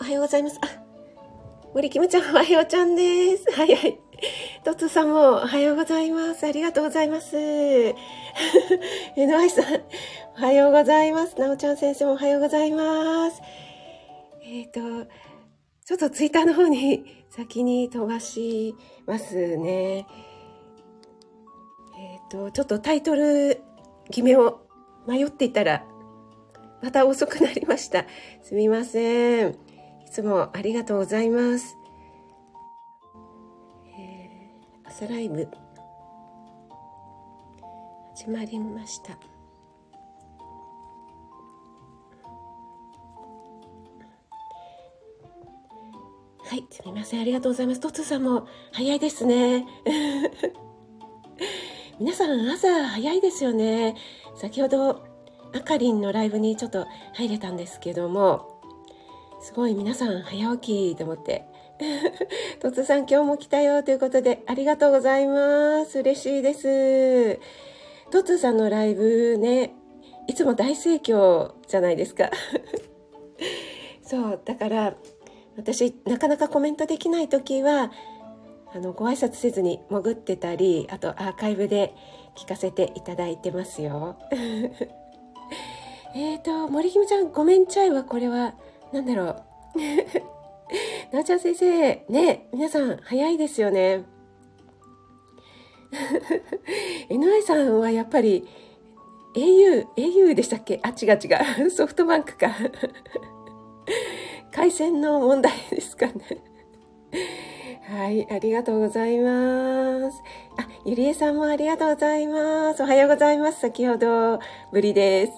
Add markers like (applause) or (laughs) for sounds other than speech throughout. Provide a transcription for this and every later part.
おはようございます。あ、森キムちゃん、おはようちゃんです。(laughs) はいはい。トツさんもおはようございます。ありがとうございます。(laughs) NY さん、おはようございます。なおちゃん先生もおはようございます。えっ、ー、と、ちょっとツイッターの方に先に飛ばしますね。と、ちょっとタイトル決めを迷っていたら、また遅くなりました。すみません。いつもありがとうございます。えー、朝ライブ、始まりました。はい、すみません。ありがとうございます。トツさんも早いですね。皆さん朝早いですよね。先ほどあかりんのライブにちょっと入れたんですけども、すごい皆さん早起きと思って。(laughs) トツさん今日も来たよということでありがとうございます。嬉しいです。トツさんのライブね、いつも大盛況じゃないですか。(laughs) そう、だから私なかなかコメントできない時はあのご挨拶せずに潜ってたりあとアーカイブで聞かせていただいてますよ。(laughs) えっと森姫ちゃんごめんちゃいはこれは何だろう。(laughs) なおちゃん先生ね皆さん早いですよね。(laughs) NI さんはやっぱり au au でしたっけ？あ違う違う。ソフトバンクか。回線の問題ですかね。はい、ありがとうございます。あ、ゆりえさんもありがとうございます。おはようございます。先ほどぶりです。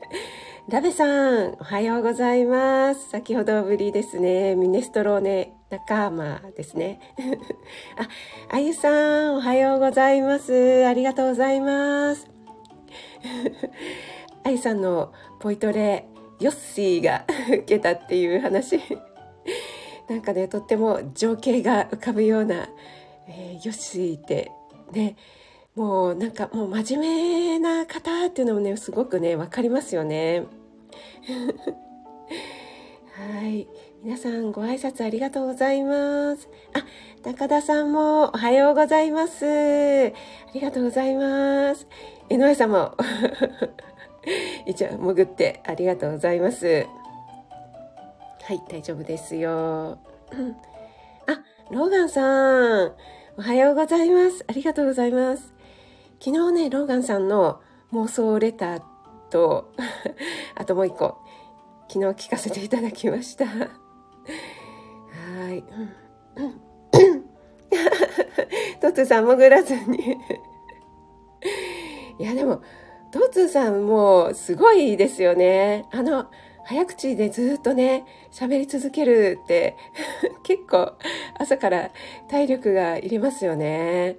(laughs) ラベさん、おはようございます。先ほどぶりですね。ミネストローネ仲間ですね。(laughs) あ、あゆさん、おはようございます。ありがとうございます。(laughs) あゆさんのポイトレ、ヨッシーが受けたっていう話なんかねとっても情景が浮かぶような、えー、ヨッシーってねもうなんかもう真面目な方っていうのもねすごくね分かりますよね。(laughs) はい皆さんご挨拶ありがとうございます。あ、高田さんもおはようございます。ありがとうございます。江上さんも (laughs) 一応潜ってありがとうございます。はい、大丈夫ですよ。(clears throat) あ、ローガンさん、おはようございます。ありがとうございます。昨日ね、ローガンさんの妄想レターと、(laughs) あともう一個、昨日聞かせていただきました。はい。トツさん潜らずにいや、でも、トツさんもすごいですよね。あの、早口でずっとね、喋り続けるって (laughs) 結構朝から体力がいりますよね。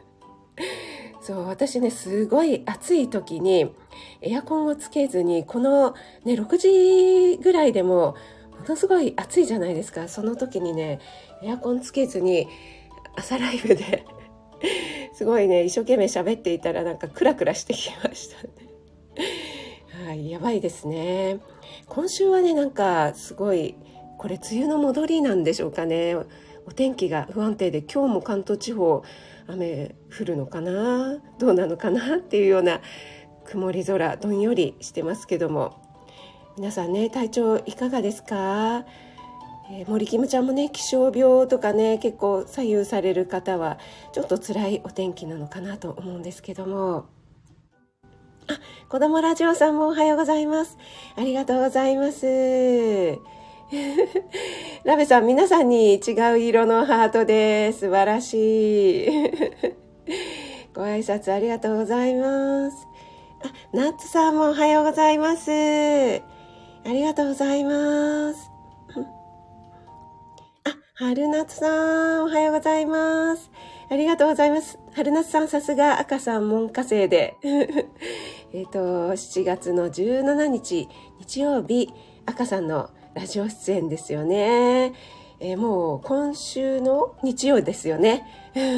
(laughs) そう、私ね、すごい暑い時にエアコンをつけずに、このね、6時ぐらいでもものすごい暑いじゃないですか。その時にね、エアコンつけずに朝ライブで (laughs) すごいね一生懸命喋っていたらなんかクラクラしてきましたね。はい、やばいですね。今週はねなんかすごいこれ梅雨の戻りなんでしょうかね。お天気が不安定で今日も関東地方雨降るのかな？どうなのかな？っていうような曇り空どんよりしてますけども。皆さんね体調いかがですか？えー、森キムちゃんもね気象病とかね結構左右される方はちょっと辛いお天気なのかなと思うんですけども。子供ラジオさんもおはようございます。ありがとうございます。(laughs) ラベさん皆さんに違う色のハートです。素晴らしい。(laughs) ご挨拶ありがとうございます。あナッツさんもおはようございます。ありがとうございます。(laughs) あ春夏さん、おはようございます。ありがとうございます。春夏さん、さすが赤さん門下生で。えっと、7月の17日、日曜日、赤さんのラジオ出演ですよね。えー、もう今週の日曜ですよね。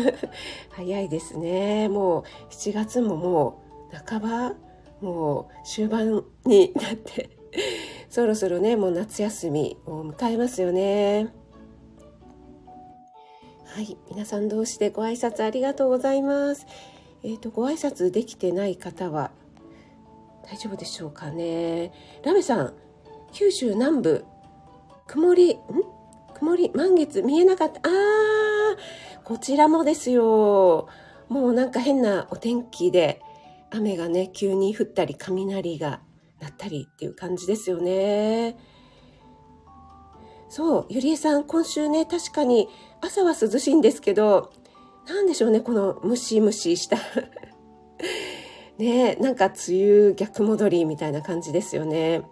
(laughs) 早いですね。もう7月ももう半ば、もう終盤になって (laughs) そろそろね、もう夏休みを迎えますよね。はい、皆さん同士でご挨拶ありがとうございます。えっ、ー、と、ご挨拶できてない方は大丈夫でしょうかね。ラメさん、九州南部、曇り、ん？曇り、満月見えなかった。あー、こちらもですよ。もうなんか変なお天気で、雨がね、急に降ったり、雷が鳴ったりっていう感じですよね。そう、ゆりえさん、今週ね、確かに朝は涼しいんですけど、なんでしょうね、このムシムシしたねなんか梅雨逆戻りみたいな感じですよね。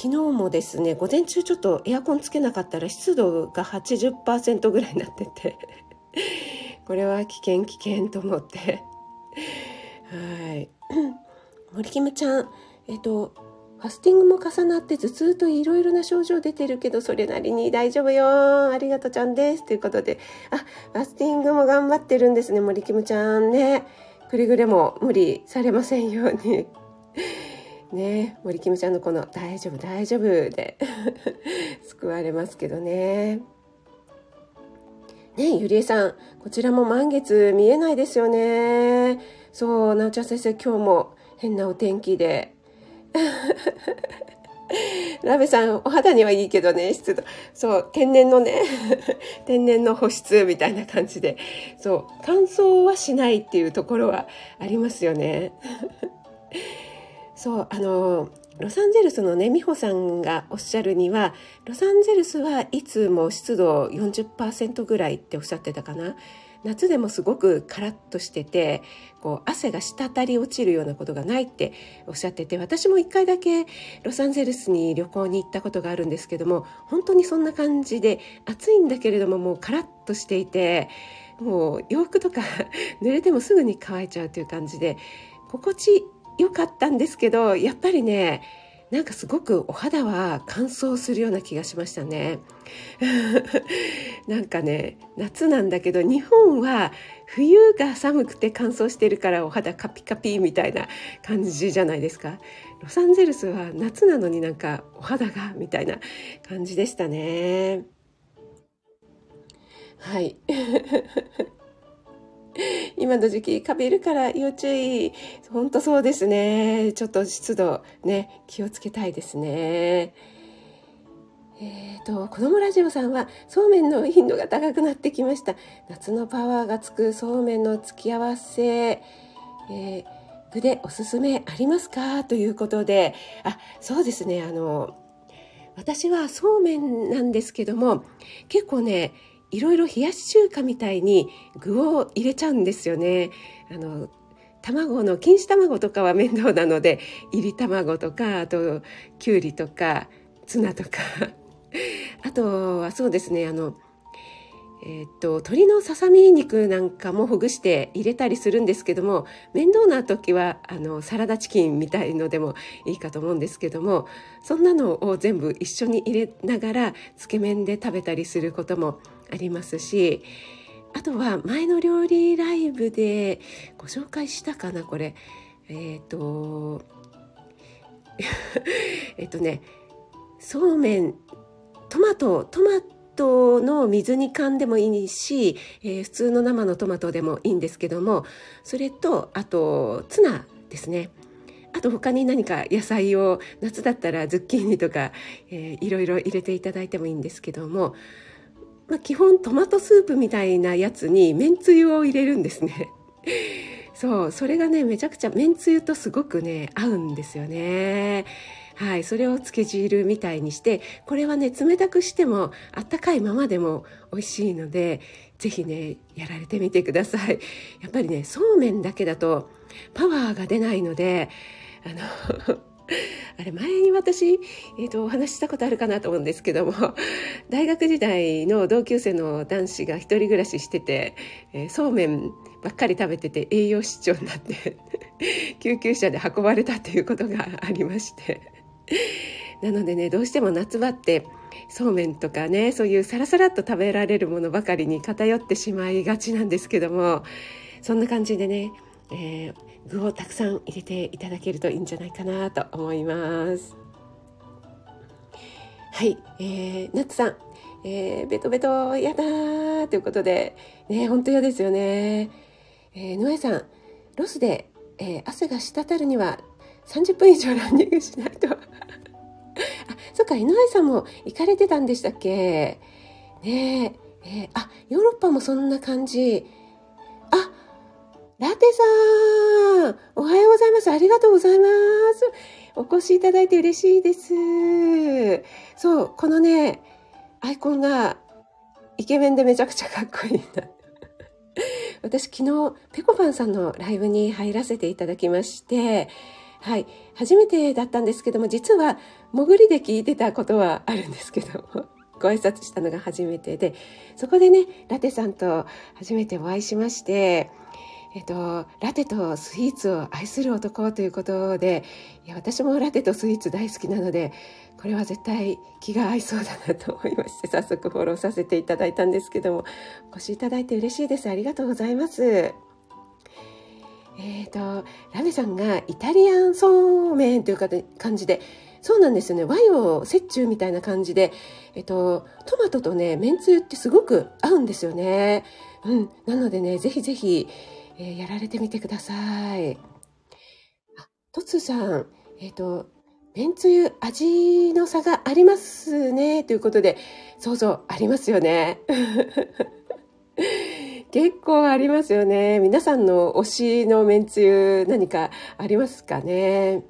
昨日もですね、午前中ちょっとエアコンつけなかったら湿度が80%ぐらいになっててこれは危険危険と思ってはい。(clears throat) 森キムちゃん、えっと、ファスティングも重なって頭痛といろいろな症状出てるけど、それなりに大丈夫よ。ありがとうちゃんです。ということで、あ、ファスティングも頑張ってるんですね、森キムちゃんね。くれぐれも無理されませんように。(laughs) ね森キムちゃんのこの「大丈夫大丈夫」で (laughs) 救われますけどね。ねゆりえさんこちらも満月見えないですよね。そうなおちゃん先生今日も変なお天気で (laughs) ラベさん、お肌にはいいけどね、湿度。そう、天然のね、(laughs) 天然の保湿みたいな感じで、そう、乾燥はしないっていうところはありますよね。(laughs) そう、あの、ロサンゼルスのね、美穂さんがおっしゃるには、ロサンゼルスはいつも湿度40%ぐらいっておっしゃってたかな。夏でもすごくカラッとしててこう汗が滴り落ちるようなことがないっておっしゃってて私も一回だけロサンゼルスに旅行に行ったことがあるんですけども本当にそんな感じで暑いんだけれどももうカラッとしていてもう洋服とか (laughs) 濡れてもすぐに乾いちゃうという感じで心地よかったんですけどやっぱりねなんかすごくお肌は乾燥するような気がしましたね。(laughs) なんかね、夏なんだけど日本は冬が寒くて乾燥してるからお肌カピカピみたいな感じじゃないですか。ロサンゼルスは夏なのになんかお肌がみたいな感じでしたね。はい。(laughs) 今の時期カビるから要注意。本当そうですね。ちょっと湿度ね、気をつけたいですね。えっ、ー、と、子供ラジオさんは、そうめんの頻度が高くなってきました。夏のパワーがつくそうめんの付き合わせ、えー、具でおすすめありますか？ということで、あ、そうですね、あの、私はそうめんなんですけども、結構ね、いろいろ冷やし中華みたいに具を入れちゃうんですよね。あの卵の錦糸卵とかは面倒なのでいり卵とかあときゅうりとかツナとか (laughs) あとはそうですねあのえー、っと鶏のささみ肉なんかもほぐして入れたりするんですけども面倒な時はあのサラダチキンみたいのでもいいかと思うんですけどもそんなのを全部一緒に入れながらつけ麺で食べたりすることもありますしあとは前の料理ライブでご紹介したかなこれ。えっ、ー、とえっとねそうめんトマトトマトの水煮缶でもいいし、えー、普通の生のトマトでもいいんですけどもそれとあとツナですね。あと他に何か野菜を夏だったらズッキーニとか、えー、いろいろ入れていただいてもいいんですけどもまあ、基本トマトスープみたいなやつにめんつゆを入れるんですね。(laughs) そうそれがねめちゃくちゃめんつゆとすごくね合うんですよね。はい、それをつけ汁みたいにしてこれはね冷たくしてもあったかいままでも美味しいので是非ねやられてみてくださいやっぱりねそうめんだけだとパワーが出ないのであのあれ前に私、えーと、お話ししたことあるかなと思うんですけども (laughs) 大学時代の同級生の男子が一人暮らししてて、えー、そうめんばっかり食べてて栄養失調になって (laughs) 救急車で運ばれたっていうことがありまして。なのでねどうしても夏場ってそうめんとかねそういうサラサラっと食べられるものばかりに偏ってしまいがちなんですけどもそんな感じでね、えー、具をたくさん入れていただけるといいんじゃないかなと思います。はい、えー、ナッツさん、えー、ベトベトやだーということで。ね本当嫌ですよね、えー、ノエさん。ロスで、えー、汗が滴るには30分以上ランニングしないと。(laughs) あそっか。井上さんも行かれてたんでしたっけ？ねええー、あヨーロッパもそんな感じ。ラテさんおはようございます。ありがとうございます。お越しいただいて嬉しいです。そう、このね、アイコンがイケメンでめちゃくちゃかっこいいな。(laughs) 私昨日、ぺこぱんさんのライブに入らせていただきまして、はい、初めてだったんですけども、実は潜りで聞いてたことはあるんですけども、(laughs) ご挨拶したのが初めてで、そこでね、ラテさんと初めてお会いしまして、えっと、ラテとスイーツを愛する男ということでいや私もラテとスイーツ大好きなのでこれは絶対気が合いそうだなと思いまして (laughs) 早速フォローさせていただいたんですけどもお越しいただいて嬉しいです。ありがとうございます。えっ、ー、とラメさんがイタリアンそうめんという感じでそうなんですよね。和洋折衷みたいな感じで、えっと、トマトとねめんつゆってすごく合うんですよね。うん、なのでねぜひぜひえー、やられてみてください。あ、とつさん、えっ、ー、と、めんつゆ味の差がありますね。ということで、そうそう、ありますよね。(laughs) 結構ありますよね。皆さんの推しのめんつゆ何かありますかね。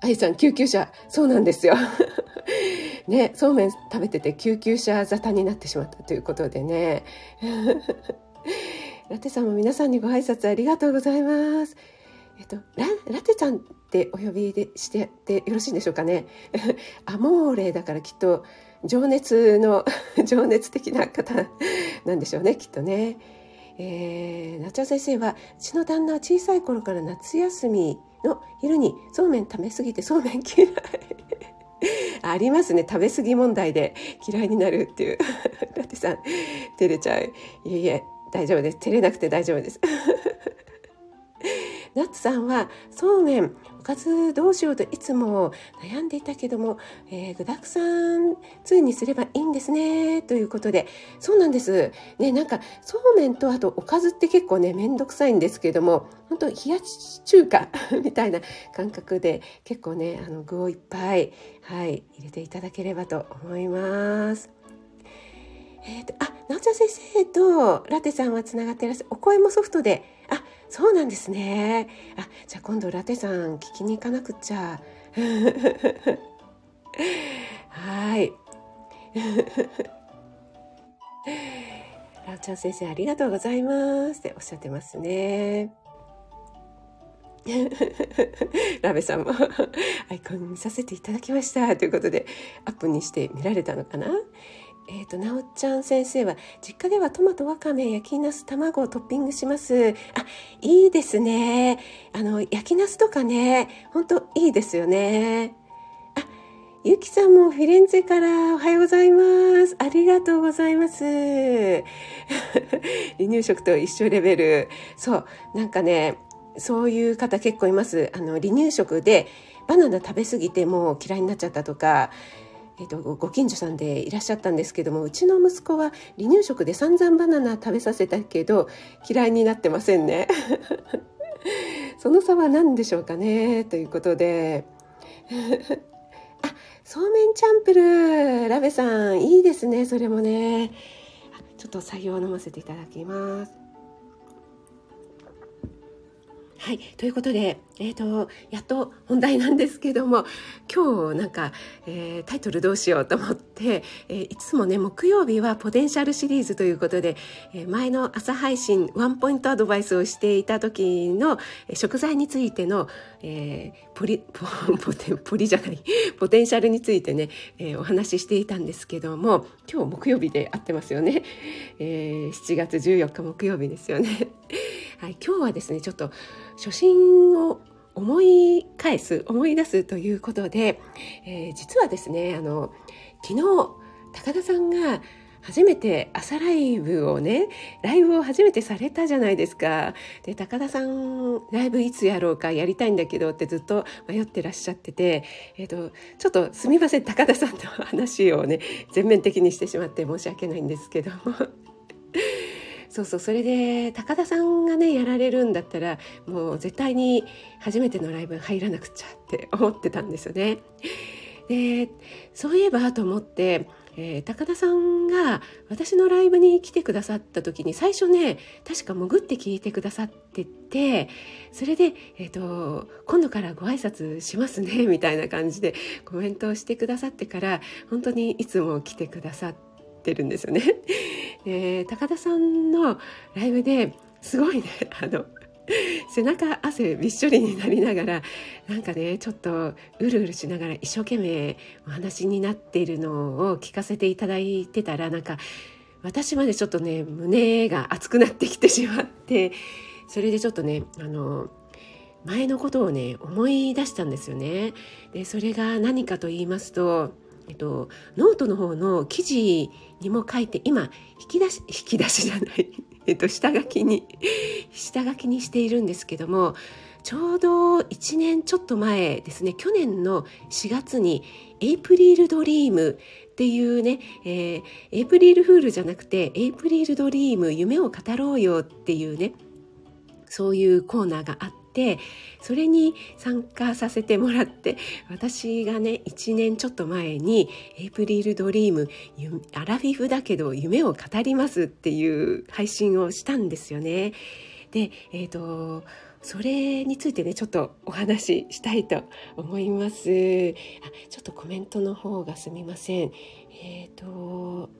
あいさん、救急車。そうなんですよ。(laughs) ね、そうめん食べてて救急車沙汰になってしまったということでね。ラテさんも皆さんにご挨拶ありがとうございます。えっと、ララテちゃんってお呼びでしててよろしいんでしょうかね。(laughs) アモーレだからきっと情熱の (laughs) 情熱的な方なんでしょうねきっとね。えー、夏先生はうちの旦那は小さい頃から夏休みの昼にそうめん食べ過ぎてそうめん嫌い (laughs) ありますね食べ過ぎ問題で嫌いになるっていうラテさん照れちゃういえいえ大丈夫です。照れなくて大丈夫です。(laughs) ナッツさんはそうめんおかずどうしようといつも悩んでいたけども、えー、具だくさん通にすればいいんですね。ということでそうなんです。ねなんかそうめんとあとおかずって結構ねめんどくさいんですけども本当冷やし中華 (laughs) みたいな感覚で結構ねあの具をいっぱいはい入れていただければと思います。えーと、あ、なおちゃん先生とラテさんはつながっていらっしゃる。お声もソフトで。あ、そうなんですね。あ、じゃあ今度ラテさん聞きに行かなくっちゃ。(laughs) はい。(laughs) ラオちゃん先生ありがとうございますっておっしゃってますね。(laughs) ラベさんもアイコン見させていただきましたということでアップにして見られたのかな？えっ、ー、と、なおちゃん先生は、実家ではトマト、わかめ、焼きナス、卵をトッピングします。あ、いいですね。あの、焼きナスとかね、ほんといいですよね。あ、ゆきさんもフィレンツェからおはようございます。ありがとうございます。(laughs) 離乳食と一緒レベル。そう、なんかね、そういう方結構います。あの、離乳食でバナナ食べ過ぎてもう嫌いになっちゃったとか、えーと、ご近所さんでいらっしゃったんですけどもうちの息子は離乳食で散々バナナ食べさせたけど嫌いになってませんね。(laughs) その差は何でしょうかね？ということで。(laughs) あそうめんチャンプルラベさん。いいですねそれもね。ちょっと作業を飲ませていただきます。はい。ということで、えっ、ー、と、やっと本題なんですけども、今日なんか、えー、タイトルどうしようと思って、えー、いつもね、木曜日はポテンシャルシリーズということで、え前の朝配信ワンポイントアドバイスをしていた時の食材についての、えポリ、ポ、ポテ、ポリじゃない、ポテンシャルについてね、えお話ししていたんですけども、今日木曜日で合ってますよね。え7月14日木曜日ですよね。はい、今日はですねちょっと初心を思い返す思い出すということで、えー、実はですねあの昨日高田さんが初めて朝ライブをねライブを初めてされたじゃないですか。で高田さんライブいつやろうかやりたいんだけどってずっと迷ってらっしゃってて、えーと、ちょっとすみません高田さんの話をね全面的にしてしまって申し訳ないんですけども。そうそうそれで高田さんがねやられるんだったらもう絶対に初めてのライブ入らなくちゃって思ってたんですよね。でそういえばと思ってえー、高田さんが私のライブに来てくださった時に最初ね確か潜って聞いてくださっててそれで、えーと、今度からご挨拶しますねみたいな感じでコメントをしてくださってから本当にいつも来てくださってるんですよね。えー、高田さんのライブですごいね (laughs) あの背中汗びっしょりになりながらなんかねちょっとうるうるしながら一生懸命お話になっているのを聞かせていただいてたらなんか私までちょっとね胸が熱くなってきてしまって (laughs) それでちょっとねあの前のことをね思い出したんですよね。でそれが何かと言いますとえっと、ノートの方の記事にも書いて今引き出し (laughs) 引き出しじゃない (laughs) えっと、下書きに (laughs) 下書きにしているんですけどもちょうど1年ちょっと前ですね去年の4月に「エイプリルドリーム」っていうね、えー、エイプリルフールじゃなくて「エイプリルドリーム夢を語ろうよ」っていうねそういうコーナーがあっててそれに参加させてもらって私がね1年ちょっと前に「エイプリルドリームアラフィフだけど夢を語ります」っていう配信をしたんですよね。でえっ、ー、とそれについてねちょっとお話ししたいと思います。あちょっとコメントの方がすみません。えっ、ー、と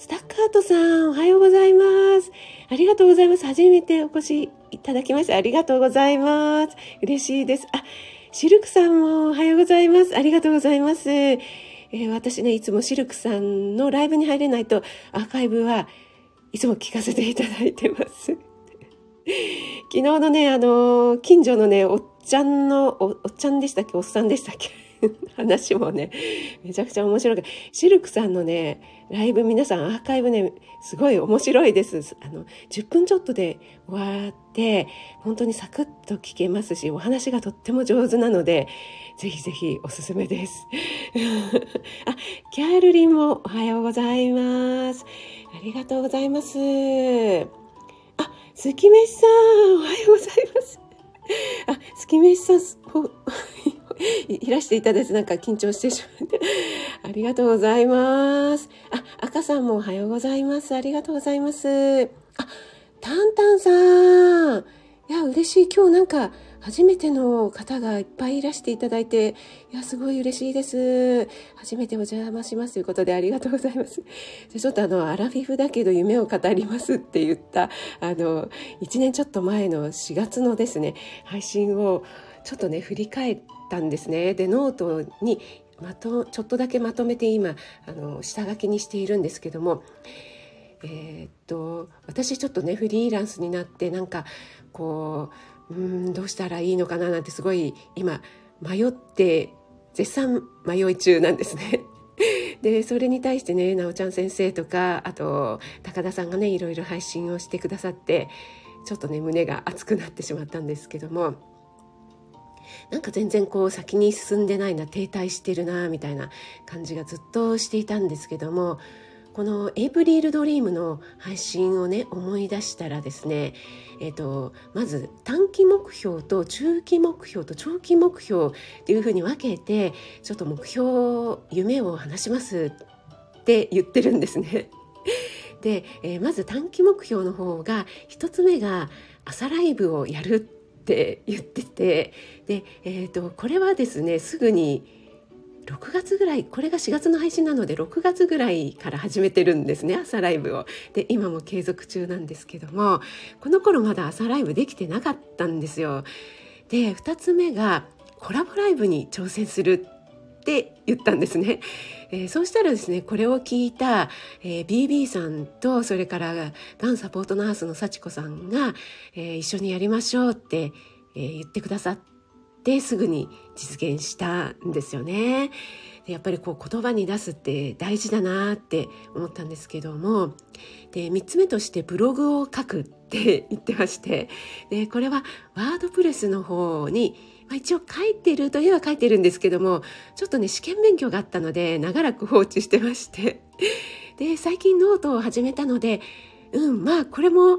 スタッカートさん、おはようございます。ありがとうございます。初めてお越しいただきましてありがとうございます。嬉しいです。あ、シルクさんもおはようございます。ありがとうございます。えー、私ね、いつもシルクさんのライブに入れないとアーカイブはいつも聞かせていただいてます。昨日のね、あの、近所のね、おっちゃんのお、おっちゃんでしたっけ？おっさんでしたっけ？(laughs) 話もね、めちゃくちゃ面白い。シルクさんのね、ライブ皆さんアーカイブね、すごい面白いです。あの、10分ちょっとで終わって、本当にサクッと聞けますし、お話がとっても上手なので、ぜひぜひおすすめです。(laughs) あ、キャールリンもおはようございます。ありがとうございます。あ、すきめしさん、おはようございます。あ、すきめしさん、(laughs) いらしていただいてなんか緊張してしまって。(laughs) ありがとうございます。あ、赤さんもおはようございます。ありがとうございます。あ、タンタンさん。いや、嬉しい。今日なんか、初めての方がいっぱいいらしていただいて、いや、すごい嬉しいです。初めてお邪魔しますということでありがとうございます。ちょっとあの、アラフィフだけど夢を語りますって言った、あの、1年ちょっと前の4月のですね、配信をちょっとね、振り返ったんですね。で、ノートにまとちょっとだけまとめて今あの下書きにしているんですけどもえー、っと私ちょっとねフリーランスになってなんかこううんどうしたらいいのかななんてすごい今迷って絶賛迷い中なんですね。(laughs) でそれに対してねなおちゃん先生とかあと高田さんがねいろいろ配信をしてくださってちょっとね胸が熱くなってしまったんですけどもなんか全然こう先に進んでないな停滞してるなみたいな感じがずっとしていたんですけどもこのエイプリールドリームの配信をね思い出したらですね、えーと、まず短期目標と中期目標と長期目標っていうふうに分けてちょっと目標夢を話しますって言ってるんですね。で、えー、まず短期目標の方が1つ目が朝ライブをやるって言っててで、えーと、これはですねすぐに6月ぐらいこれが4月の配信なので6月ぐらいから始めてるんですね朝ライブを。で今も継続中なんですけどもこの頃まだ朝ライブできてなかったんですよ。で2つ目がコラボライブに挑戦するって言ったんですね。(laughs) えー、そうしたらですね、これを聞いた、えー、BB さんと、それからがんサポートナースの幸子さんが、えー、一緒にやりましょうって、えー、言ってくださってすぐに実現したんですよね。やっぱりこう言葉に出すって大事だなって思ったんですけどもで3つ目としてブログを書くって言ってましてでこれはワードプレスの方に、まあ、一応書いてるといえば書いてるんですけどもちょっとね試験勉強があったので長らく放置してまして。(laughs) で最近ノートを始めたのでうんまあこれも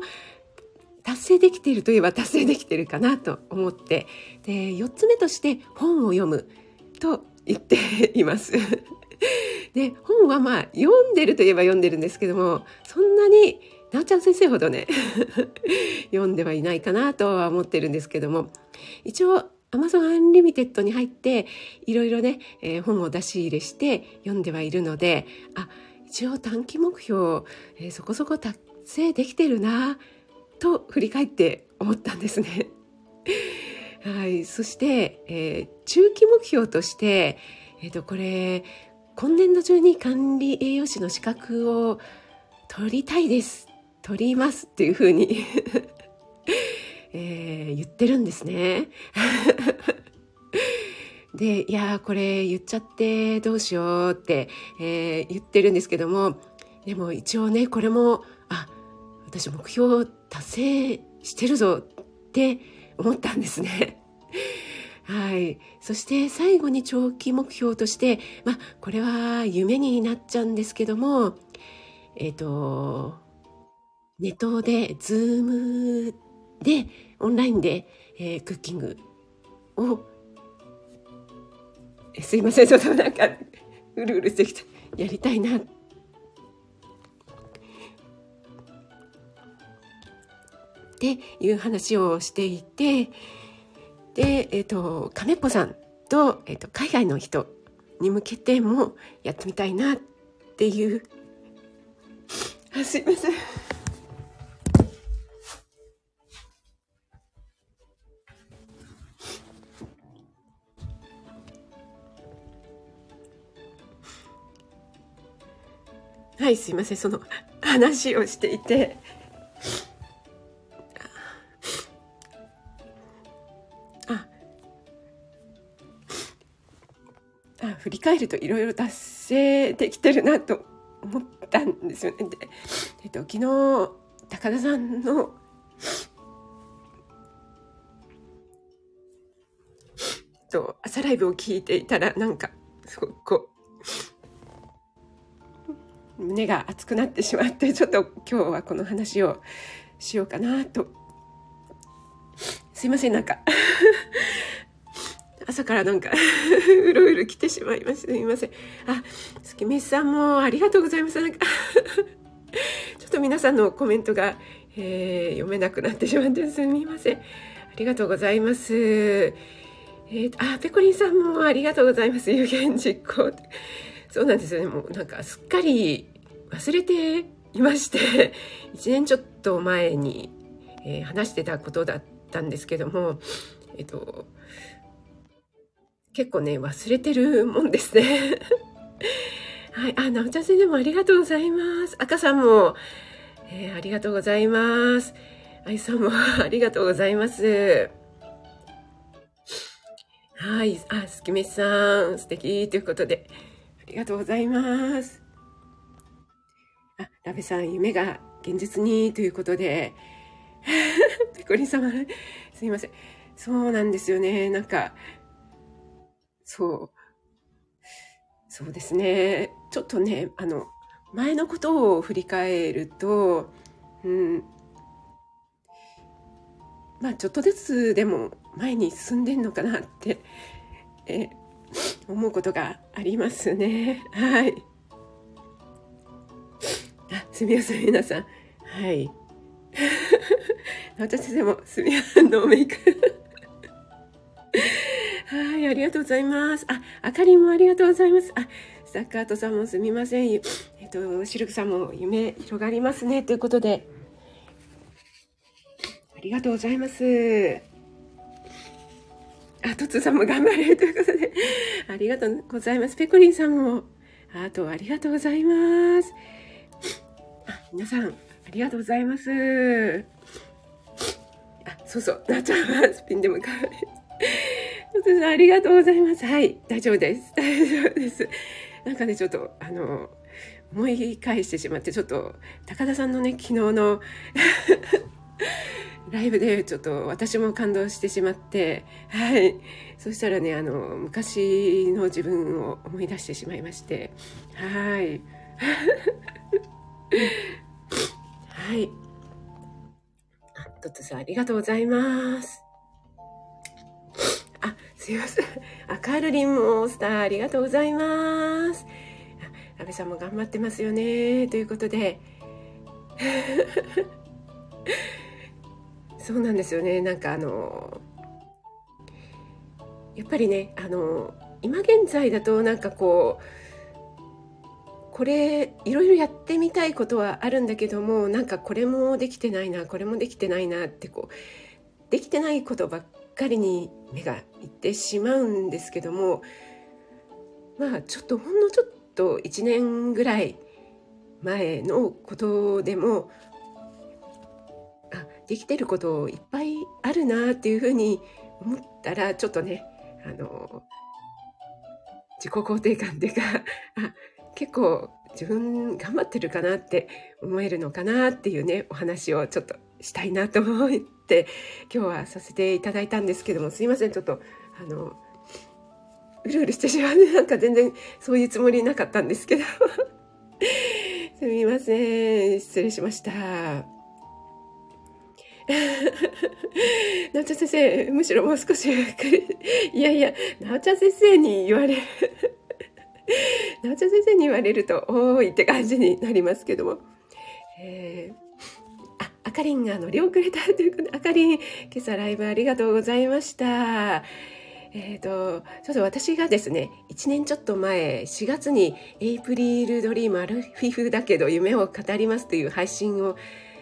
達成できているといえば達成できてるかなと思って。で4つ目として本を読む。と言っています。(laughs) で本はまあ読んでるといえば読んでるんですけどもそんなになおちゃん先生ほどね (laughs) 読んではいないかなとは思ってるんですけども一応 Amazon Unlimited に入っていろいろね、えー、本を出し入れして読んではいるのであ一応短期目標、えー、そこそこ達成できてるなと振り返って思ったんですね。(laughs) はい、そして、えー、中期目標として、えー、とこれ今年度中に管理栄養士の資格を取りたいです。取りますっていうふうに。えー、言ってるんですね。(laughs) でいやこれ言っちゃってどうしようって、えー、言ってるんですけどもでも一応ねこれもあ私目標達成してるぞって思ったんですね。(laughs) はい。そして最後に長期目標として、まあ、これは夢になっちゃうんですけども、えっ、ー、と、ネットで、ズームで、オンラインで、えー、クッキングを、すいません、ちょっとなんか、うるうるしてきた。やりたいなっていう話をしていてで、えっ、ー、と亀っぽさんと,、えーと、海外の人に向けてもやってみたいなっていうあすいません。はいすいません。その話をしていて。あ。あ振り返るといろいろ達成できてるなと思ったんですよね。でえっと、昨日高田さんのと朝ライブを聞いていたらなんかすごくこう胸が熱くなってしまって (laughs) ちょっと今日はこの話をしようかなとすいませんなんか (laughs) 朝からなんか (laughs) うろうろ来てしまいました。すみません。あ、月飯さんもありがとうございます。なんかちょっと皆さんのコメントが、えー、読めなくなってしまってすみません。ありがとうございます。えー、あ、ペコリンさんもありがとうございます。有言実行。そうなんですよね。もうなんかすっかり忘れていまして、(laughs) 1年ちょっと前に、えー、話してたことだったんですけども、えっ、と、結構ね、忘れてるもんですね。(laughs) はい。あ、なおちゃん先生もありがとうございます。赤さんも、えー、ありがとうございます。あいさんも (laughs) ありがとうございます。はい。あ、すきめさん、素敵ということで、ありがとうございます。あ、ラベさん、夢が現実にということで、(laughs) ペコリン様、すいません。そうなんですよね。なんか、そう。そうですね。ちょっとね、あの、前のことを振り返ると、うん、まあちょっとずつでも前に進んでんのかなって、え思うことがありますね。はい。すみません、皆さん。はい。(laughs) 私でも、すみません、ノーメイク。はい、ありがとうございます。あ、あかりもありがとうございます。あ、サッカートさんもすみません。えっと、シルクさんも夢広がりますね。ということで、ありがとうございます。あ、トツさんも頑張れということで、ありがとうございます。ペコリンさんも、あとありがとうございます。皆さん、ありがとうございます。あ、そうそう、なっちゃんはスピンでもかわいい。(laughs) さん、ありがとうございます。はい、大丈夫です。(laughs) 大丈夫です。なんかね、ちょっと、あの、思い返してしまって、ちょっと、高田さんのね、昨日の (laughs) ライブでちょっと私も感動してしまって、はい。そしたらね、あの、昔の自分を思い出してしまいまして、はい。はい。あ、トッツさんありがとうございます。あ、すいません。あ、カールリンモンスターありがとうございます。安倍さんも頑張ってますよね。ということで。(laughs) そうなんですよねなんかあのやっぱりねあの今現在だとなんかこうこれいろいろやってみたいことはあるんだけどもなんかこれもできてないなこれもできてないなってこうできてないことばっかりに目がいってしまうんですけどもまあちょっとほんのちょっと1年ぐらい前のことでもあできてることいっぱいあるなっていうふうに思ったらちょっとねあの自己肯定感っていうかあ結構自分頑張ってるかなって思えるのかなっていうねお話をちょっとしたいなと思って今日はさせていただいたんですけどもすいませんちょっとあのうるうるしてしまうなんか全然そういうつもりなかったんですけどすみません失礼しました。(laughs) なおちゃん先生、むしろもう少しゆっくり。いやいや、なおちゃん先生に言われる。なおちゃん先生に言われると、多いって感じになりますけども。えー、あ、あかりんが乗り遅れたということで、あかりん、今朝ライブありがとうございました。えっ、ー、と、ちょっと私がですね、1年ちょっと前、4月にエイプリルドリームアルフィフだけど夢を語りますという配信を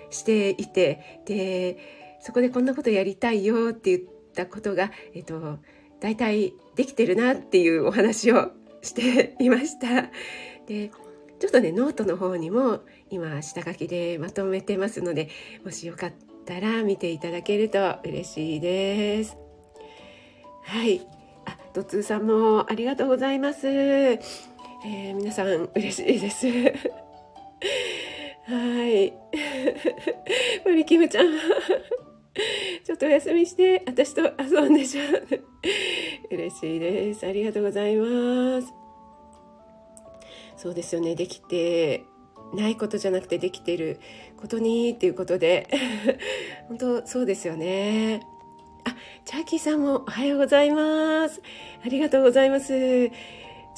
していてでそこでこんなことやりたいよって言ったことが、えっと、大体できてるなっていうお話をしていました。でちょっとねノートの方にも今下書きでまとめてますのでもしよかったら見ていただけると嬉しいです。はい。あ、ドツーさんもありがとうございます。えー、皆さん嬉しいです。(laughs) はい。(laughs) 森キムちゃん。(laughs) (laughs) ちょっとお休みして、私と遊んでしまう。(laughs) 嬉しいです。ありがとうございます。そうですよね。できてないことじゃなくてできてることにっていうことで。(laughs) 本当そうですよね。あ、チャーキーさんもおはようございます。ありがとうございます。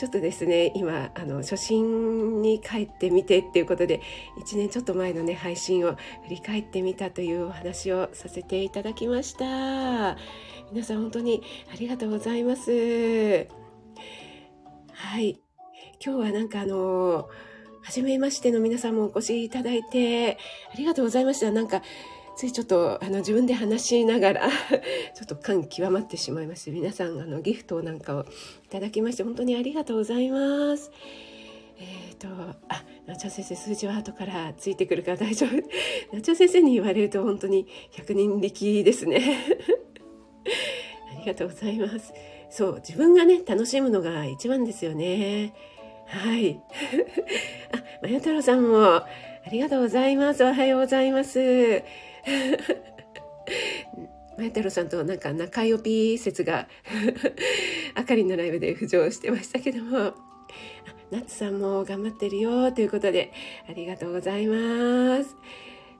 ちょっとですね今あの初心に帰ってみてっていうことで1年ちょっと前のね配信を振り返ってみたというお話をさせていただきました。皆さん本当にありがとうございます。はい。今日はなんかあの初めましての皆さんもお越しいただいてありがとうございました。なんかついちょっとあの自分で話しながら (laughs) ちょっと感極まってしまいまして皆さんあのギフトなんかをいただきまして本当にありがとうございます。えっ、ー、とあなちゃん先生数字は後からついてくるから大丈夫。(laughs) なちゃん先生に言われると本当に100人力ですね。(laughs) ありがとうございます。そう自分がね楽しむのが一番ですよね。はい。あまや太郎さんもありがとうございます。おはようございます。(laughs) マヤ太郎さんとなんか仲良ぴ説が (laughs) あかりんのライブで浮上してましたけども。ナッツさんも頑張ってるよということでありがとうございます。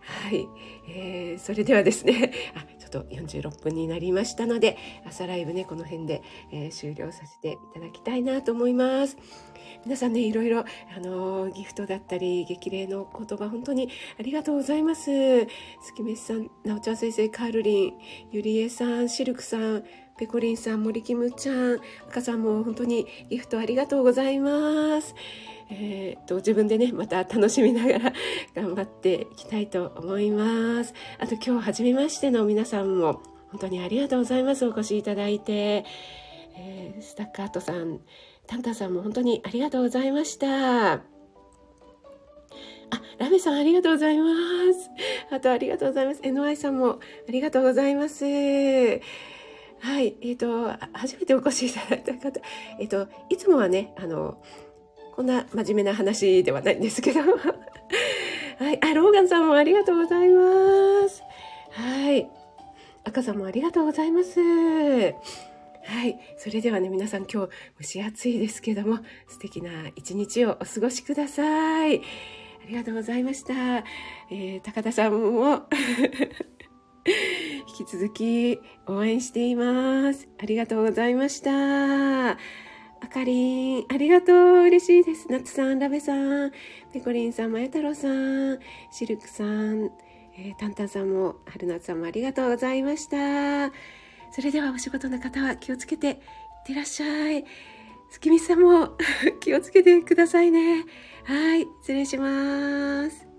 はい、えー、それではですね。(laughs) あと46分になりましたので朝ライブねこの辺で、えー、終了させていただきたいなと思います。皆さんねいろいろあのギフトだったり激励の言葉本当にありがとうございます月飯さんなおちゃん先生カールリンゆりえさんシルクさんペコリンさん森キムちゃん赤さんも本当にギフトありがとうございますえーと、自分でねまた楽しみながら頑張っていきたいと思いますあと今日初めましての皆さんも本当にありがとうございます。お越しいただいて。えー、スタッカートさん、タンタさんも本当にありがとうございました。あ、ラメさんありがとうございます。あとありがとうございます。NY さんもありがとうございます。はい、えっ、ー、と、初めてお越しいただいた方、えっ、ー、と、いつもはね、あの、こんな真面目な話ではないんですけど、(laughs) はい、あ、ローガンさんもありがとうございます。はい、赤さんもありがとうございます。はい。それではね、皆さん今日蒸し暑いですけども、素敵な一日をお過ごしください。ありがとうございました。えー、高田さんも (laughs) 引き続き応援しています。ありがとうございました。あかりん、ありがとう。嬉しいです。なつさん、ラベさん、ペコリンさん、まや太郎さん、シルクさん、えー、タンタンさんも、春夏さんもありがとうございました。それではお仕事の方は気をつけていってらっしゃい。月見さんも (laughs) 気をつけてくださいね。はい、失礼します。